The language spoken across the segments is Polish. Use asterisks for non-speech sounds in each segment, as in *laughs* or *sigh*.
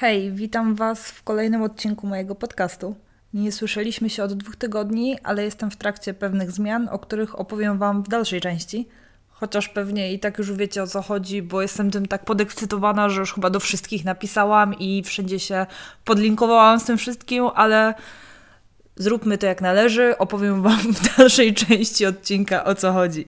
Hej, witam Was w kolejnym odcinku mojego podcastu. Nie słyszeliśmy się od dwóch tygodni, ale jestem w trakcie pewnych zmian, o których opowiem Wam w dalszej części. Chociaż pewnie i tak już wiecie o co chodzi, bo jestem tym tak podekscytowana, że już chyba do wszystkich napisałam i wszędzie się podlinkowałam z tym wszystkim, ale zróbmy to jak należy. Opowiem Wam w dalszej części odcinka o co chodzi.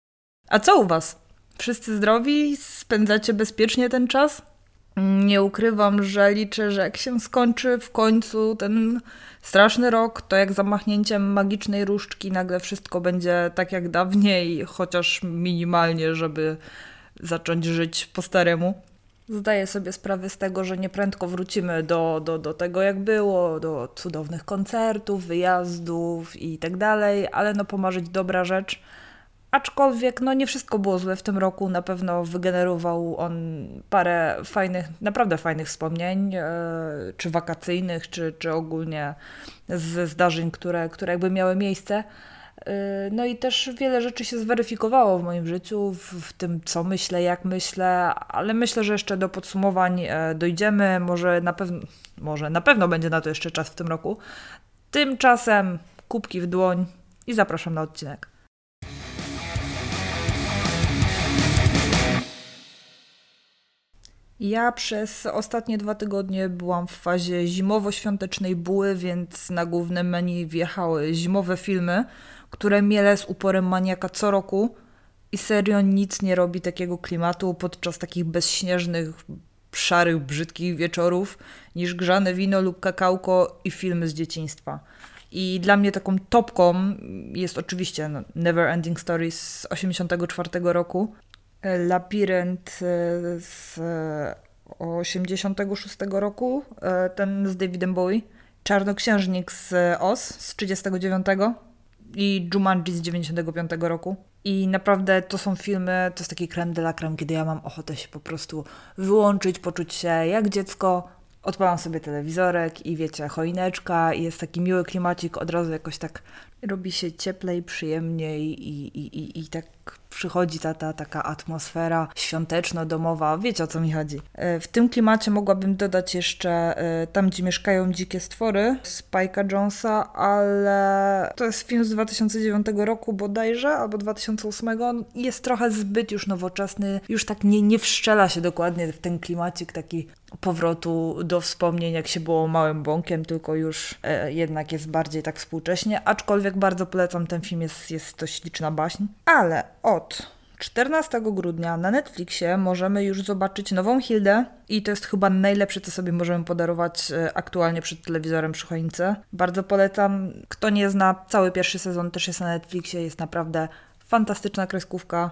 A co u Was? Wszyscy zdrowi? Spędzacie bezpiecznie ten czas? Nie ukrywam, że liczę, że jak się skończy w końcu ten straszny rok, to jak zamachnięciem magicznej różdżki nagle wszystko będzie tak jak dawniej, chociaż minimalnie, żeby zacząć żyć po staremu. Zdaję sobie sprawę z tego, że nieprędko wrócimy do, do, do tego, jak było, do cudownych koncertów, wyjazdów i tak dalej, ale no pomarzyć dobra rzecz. Aczkolwiek no nie wszystko było złe w tym roku. Na pewno wygenerował on parę fajnych, naprawdę fajnych wspomnień, e, czy wakacyjnych, czy, czy ogólnie z zdarzeń, które, które jakby miały miejsce. E, no i też wiele rzeczy się zweryfikowało w moim życiu, w, w, tym co myślę, jak myślę, ale myślę, że jeszcze do podsumowań e, dojdziemy. Może na pewno, może na pewno będzie na to jeszcze czas w tym roku. Tymczasem kubki w dłoń i zapraszam na odcinek. Ja przez ostatnie dwa tygodnie byłam w fazie zimowo-świątecznej buły, więc na główne menu wjechały zimowe filmy, które miele z uporem maniaka co roku i serio nic nie robi takiego klimatu podczas takich bezśnieżnych, szarych, brzydkich wieczorów niż grzane wino lub kakałko i filmy z dzieciństwa. I dla mnie taką topką jest oczywiście no, Never Ending Stories z 1984 roku, Labirynt e, z 86 roku, e, ten z Davidem Bowie, Czarnoksiężnik z Oz z 39 i Jumanji z 95 roku. I naprawdę to są filmy, to jest taki creme de la creme, kiedy ja mam ochotę się po prostu wyłączyć, poczuć się jak dziecko, odpalam sobie telewizorek i wiecie, choineczka i jest taki miły klimacik, od razu jakoś tak robi się cieplej, przyjemniej i, i, i, i tak przychodzi ta, ta taka atmosfera świąteczno-domowa. Wiecie o co mi chodzi. E, w tym klimacie mogłabym dodać jeszcze e, Tam, gdzie mieszkają dzikie stwory Spike'a Jonesa, ale to jest film z 2009 roku bodajże, albo 2008. On jest trochę zbyt już nowoczesny, już tak nie, nie wszczela się dokładnie w ten klimacik taki powrotu do wspomnień, jak się było małym bąkiem, tylko już e, jednak jest bardziej tak współcześnie, aczkolwiek bardzo polecam ten film, jest, jest to śliczna baśń. Ale od 14 grudnia na Netflixie możemy już zobaczyć nową Hildę i to jest chyba najlepsze, co sobie możemy podarować e, aktualnie przed telewizorem przy choince. Bardzo polecam. Kto nie zna, cały pierwszy sezon też jest na Netflixie, jest naprawdę fantastyczna kreskówka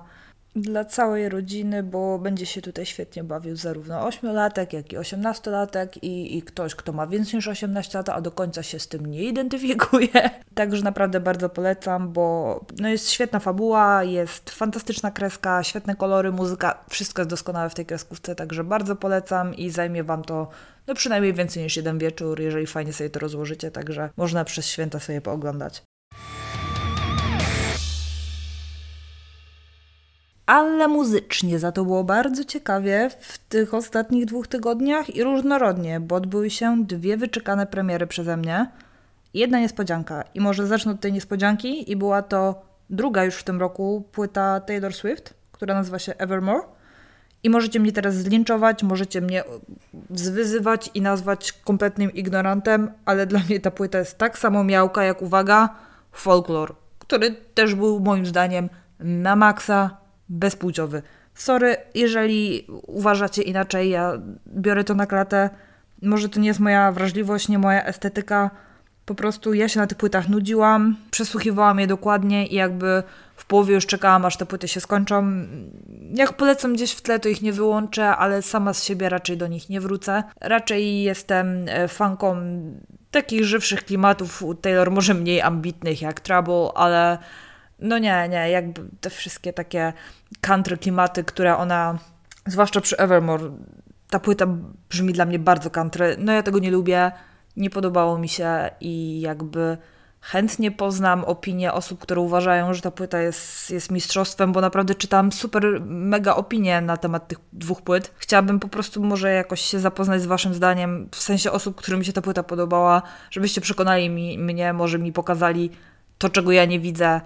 dla całej rodziny, bo będzie się tutaj świetnie bawił zarówno ośmiolatek, jak i osiemnastolatek i, i ktoś, kto ma więcej niż 18 lat, a do końca się z tym nie identyfikuje. *laughs* Także naprawdę bardzo polecam, bo no jest świetna fabuła, jest fantastyczna kreska, świetne kolory, muzyka, wszystko jest doskonałe w tej kreskówce, także bardzo polecam i zajmie Wam to no przynajmniej więcej niż jeden wieczór, jeżeli fajnie sobie to rozłożycie, także można przez święta sobie pooglądać. Ale muzycznie za to było bardzo ciekawie w tych ostatnich dwóch tygodniach i różnorodnie, bo odbyły się dwie wyczekane premiery przeze mnie. Jedna niespodzianka i może zacznę od tej niespodzianki i była to druga już w tym roku płyta Taylor Swift, która nazywa się Evermore. I możecie mnie teraz zlinczować, możecie mnie zwyzywać i nazwać kompletnym ignorantem, ale dla mnie ta płyta jest tak samo miałka jak, uwaga, folklor, który też był moim zdaniem na maksa bezpłciowy. Sorry, jeżeli uważacie inaczej, ja biorę to na klatę. Może to nie jest moja wrażliwość, nie moja estetyka. Po prostu ja się na tych płytach nudziłam, przesłuchiwałam je dokładnie i jakby w połowie już czekałam, aż te płyty się skończą. Jak polecam gdzieś w tle, to ich nie wyłączę, ale sama z siebie raczej do nich nie wrócę. Raczej jestem e, fanką takich żywszych klimatów. Taylor może mniej ambitnych jak Trouble, ale no nie, nie, jakby te wszystkie takie country klimaty, które ona, zwłaszcza przy Evermore, ta płyta brzmi dla mnie bardzo country. No ja tego nie lubię, nie podobało mi się i jakby chętnie poznam opinie osób, które uważają, że ta płyta jest, jest mistrzostwem, bo naprawdę czytam super mega opinie na temat tych dwóch płyt. Chciałabym po prostu może jakoś się zapoznać z waszym zdaniem, w sensie osób, którym się ta płyta podobała, żebyście przekonali mi, mnie, może mi pokazali to, czego ja nie widzę,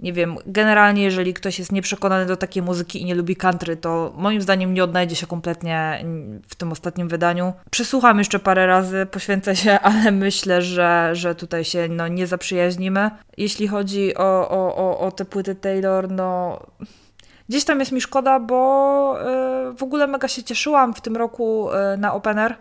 nie wiem, generalnie jeżeli ktoś jest nieprzekonany do takiej muzyki i nie lubi country, to moim zdaniem nie odnajdzie się kompletnie w tym ostatnim wydaniu. Przesłucham jeszcze parę razy, poświęcę się, *laughs* ale myślę, że, że tutaj się no, nie zaprzyjaźnimy. Jeśli chodzi o, o, o, o te płyty Taylor, no... Gdzieś tam jest mi szkoda, bo yy, w ogóle mega się cieszyłam w tym roku yy, na Opener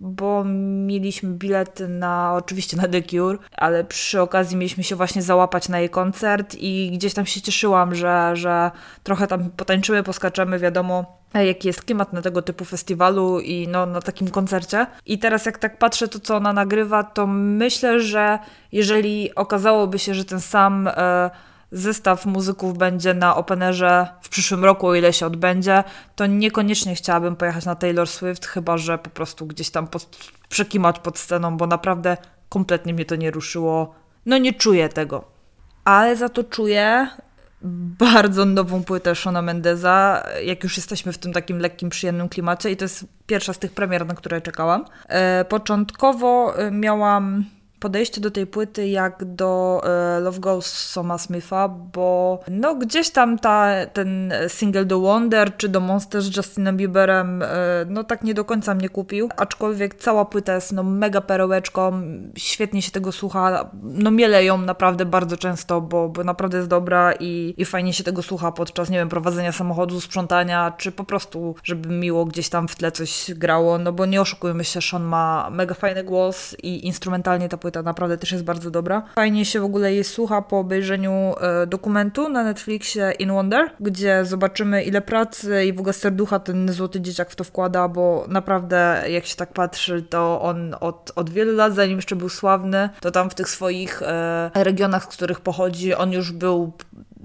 bo mieliśmy bilet na, oczywiście na The Cure, ale przy okazji mieliśmy się właśnie załapać na jej koncert i gdzieś tam się cieszyłam, że, że trochę tam potańczymy, poskaczemy, wiadomo, jaki jest klimat na tego typu festiwalu i no, na takim koncercie. I teraz jak tak patrzę to, co ona nagrywa, to myślę, że jeżeli okazałoby się, że ten sam... E, zestaw muzyków będzie na Openerze w przyszłym roku, o ile się odbędzie, to niekoniecznie chciałabym pojechać na Taylor Swift, chyba że po prostu gdzieś tam pod, przekimać pod sceną, bo naprawdę kompletnie mnie to nie ruszyło. No nie czuję tego. Ale za to czuję bardzo nową płytę Shona Mendeza, jak już jesteśmy w tym takim lekkim, przyjemnym klimacie i to jest pierwsza z tych premier, na które czekałam. E, początkowo e, miałam podejście do tej płyty jak do e, Love Goes Soma Smitha, bo no gdzieś tam ta, ten single do Wonder czy do Monsters z Justinem Bieberem e, no tak nie do końca mnie kupił, aczkolwiek cała płyta jest no mega perełeczką, świetnie się tego słucha, no miele ją naprawdę bardzo często, bo, bo naprawdę jest dobra i, i fajnie się tego słucha podczas, nie wiem, prowadzenia samochodu, sprzątania, czy po prostu, żeby miło gdzieś tam w tle coś grało, no bo nie oszukujmy się, Sean ma mega fajny głos i instrumentalnie ta płyta naprawdę też jest bardzo dobra. Fajnie się w ogóle jej słucha po obejrzeniu e, dokumentu na Netflixie In Wonder, gdzie zobaczymy ile pracy i w ogóle serducha ten złoty dzieciak w to wkłada, bo naprawdę jak się tak patrzy, to on od, od wielu lat, zanim jeszcze był sławny, to tam w tych swoich e, regionach, z których pochodzi, on już był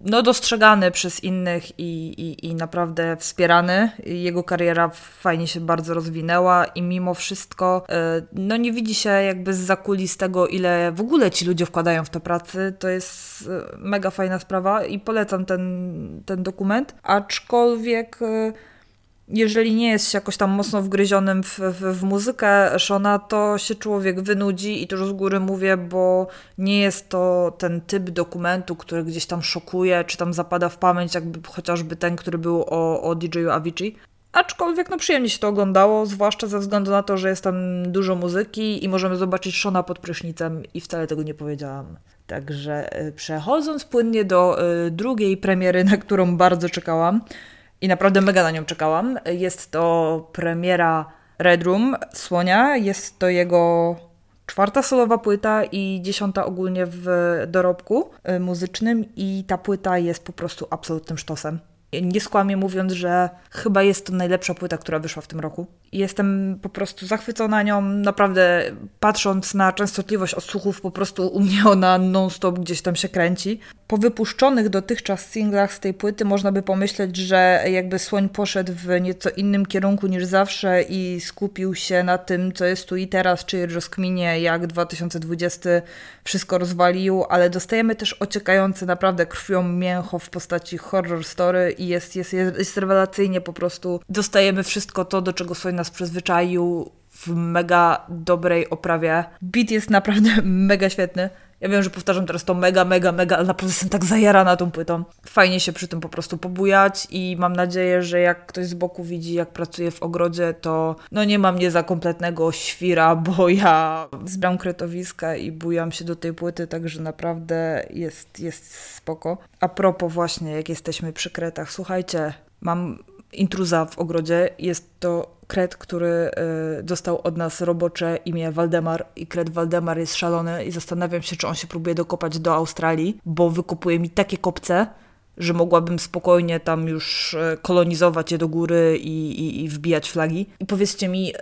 no, dostrzegany przez innych i, i, i naprawdę wspierany. Jego kariera fajnie się bardzo rozwinęła i mimo wszystko e, no, nie widzi się jakby z zakulis tego, ile w ogóle ci ludzie wkładają w te pracy. To jest e, mega fajna sprawa i polecam ten, ten dokument. Aczkolwiek e, jeżeli nie jest się jakoś tam mocno wgryzionym w, w, w, muzykę Shona, to się człowiek wynudzi i to już z góry mówię, bo nie jest to ten typ dokumentu, który gdzieś tam szokuje, czy tam zapada w pamięć, jakby chociażby ten, który był o, o DJ-u Avicii. Aczkolwiek no przyjemnie się to oglądało, zwłaszcza ze względu na to, że jest tam dużo muzyki i możemy zobaczyć Shona pod prysznicem i wcale tego nie powiedziałam. Także e, przechodząc płynnie do y, drugiej premiery, na którą bardzo czekałam, i naprawdę mega na nią czekałam. Jest to premiera Red Room Słonia. Jest to jego czwarta solowa płyta i dziesiąta ogólnie w dorobku y, muzycznym i ta płyta jest po prostu absolutnym sztosem. Nie skłamię mówiąc, że chyba jest to najlepsza płyta, która wyszła w tym roku. Jestem po prostu zachwycona nią, naprawdę patrząc na częstotliwość odsłuchów, po prostu u mnie ona non-stop gdzieś tam się kręci po wypuszczonych dotychczas singlach z tej płyty można by pomyśleć, że jakby Słoń poszedł w nieco innym kierunku niż zawsze i skupił się na tym, co jest tu i teraz, czyli rozkminie, jak 2020 wszystko rozwalił, ale dostajemy też ociekające naprawdę krwią mięcho w postaci horror story i jest, jest, jest, rewelacyjnie po prostu. Dostajemy wszystko to, do czego Słoń nas przyzwyczaił w mega dobrej oprawie. Beat jest naprawdę *laughs* mega świetny. Ja wiem, że powtarzam teraz to mega, mega, mega, ale naprawdę jestem tak zajarana tą płytą. Fajnie się przy tym po prostu pobujać i mam nadzieję, że jak ktoś z boku widzi, jak pracuję w ogrodzie, to no nie mam mnie za kompletnego świra, *laughs* bo ja zbieram kretowiska i bujam się do tej płyty, także naprawdę jest, jest spoko. A propos właśnie, jak jesteśmy przy kretach, słuchajcie, mam intruza w ogrodzie. Jest to kret, który y, dostał od nas robocze imię Waldemar i kret Waldemar jest szalony i zastanawiam się, czy on się próbuje dokopać do Australii, bo wykopuje mi takie kopce, że mogłabym spokojnie tam już y, kolonizować je do góry i, i, i wbijać flagi. I powiedzcie mi,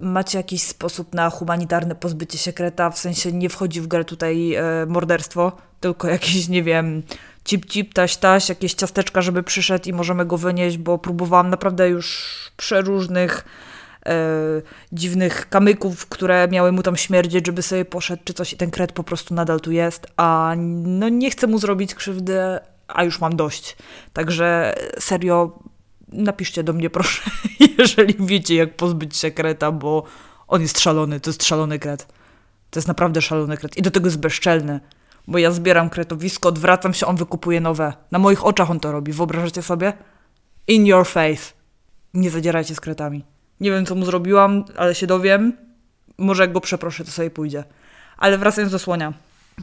macie jakiś sposób na humanitarne pozbycie się kreta, w sensie nie wchodzi w grę tutaj e, morderstwo, tylko jakieś, nie wiem, cip cip, taś taś, jakieś ciasteczka, żeby przyszedł i możemy go wynieść, bo próbowałam naprawdę już przeróżnych e, dziwnych kamyków, które miały mu tam śmierdzieć, żeby sobie poszedł czy coś i ten kret po prostu nadal tu jest, a no nie chcę mu zrobić krzywdy, a już mam dość. Także serio, napiszcie do mnie *laughs* proszę, jeżeli wiecie jak pozbyć się kreta, bo on jest szalony, to jest szalony kret. To jest naprawdę szalony kret i do tego jest bezczelny bo ja zbieram kretowisko, odwracam się, on wykupuje nowe. Na moich oczach on to robi, wyobrażacie sobie? In your face. Nie zadzierajcie z kretami. Nie wiem, co mu zrobiłam, ale się dowiem. Może jak go przeproszę, to sobie pójdzie. Ale wracając do słonia.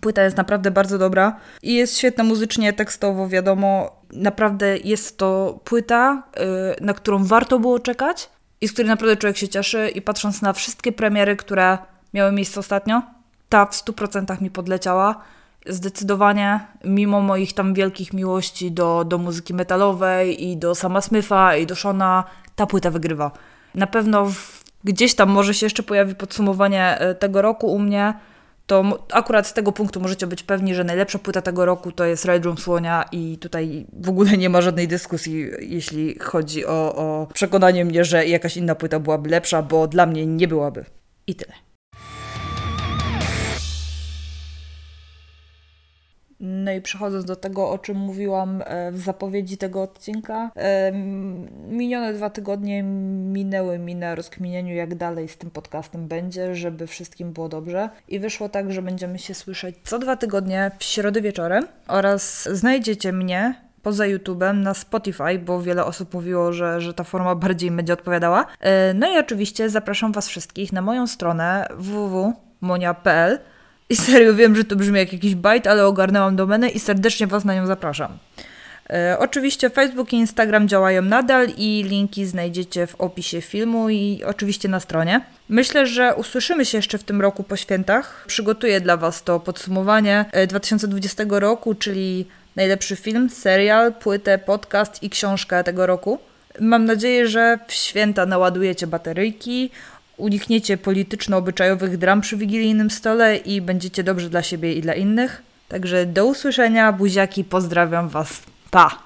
Płyta jest naprawdę bardzo dobra i jest świetna muzycznie, tekstowo, wiadomo. Naprawdę jest to płyta, yy, na którą warto było czekać i z której naprawdę człowiek się cieszy. I patrząc na wszystkie premiery, które miały miejsce ostatnio, ta w 100% mi podleciała zdecydowanie, mimo moich tam wielkich miłości do, do muzyki metalowej i do Sama Smitha i do Shona, ta płyta wygrywa. Na pewno w, gdzieś tam może się jeszcze pojawi podsumowanie e, tego roku u mnie, to akurat z tego punktu możecie być pewni, że najlepsza płyta tego roku to jest Red Room Słonia i tutaj w ogóle nie ma żadnej dyskusji, jeśli chodzi o, o przekonanie mnie, że jakaś inna płyta byłaby lepsza, bo dla mnie nie byłaby. I tyle. No i przechodząc do tego, o czym mówiłam e, w zapowiedzi tego odcinka, e, minione dwa tygodnie minęły mi na rozkminieniu, jak dalej z tym podcastem będzie, żeby wszystkim było dobrze. I wyszło tak, że będziemy się słyszeć co dwa tygodnie w środę wieczorem oraz znajdziecie mnie poza YouTube'em na Spotify, bo wiele osób mówiło, że, że ta forma bardziej będzie odpowiadała. E, no i oczywiście zapraszam Was wszystkich na moją stronę www.monia.pl i serio wiem, że to brzmi jak jakiś bajt, ale ogarnęłam domenę i serdecznie Was na nią zapraszam. E, oczywiście Facebook i Instagram działają nadal i linki znajdziecie w opisie filmu i oczywiście na stronie. Myślę, że usłyszymy się jeszcze w tym roku po świętach. Przygotuję dla Was to podsumowanie 2020 e, roku, czyli najlepszy film, serial, płytę, podcast i książkę tego roku. Mam nadzieję, że w święta naładujecie bateryjki, unikniecie polityczno-obyczajowych dram przy wigilijnym stole i będziecie dobrzy dla siebie i dla innych. Także do usłyszenia, buziaki, pozdrawiam Was. Pa!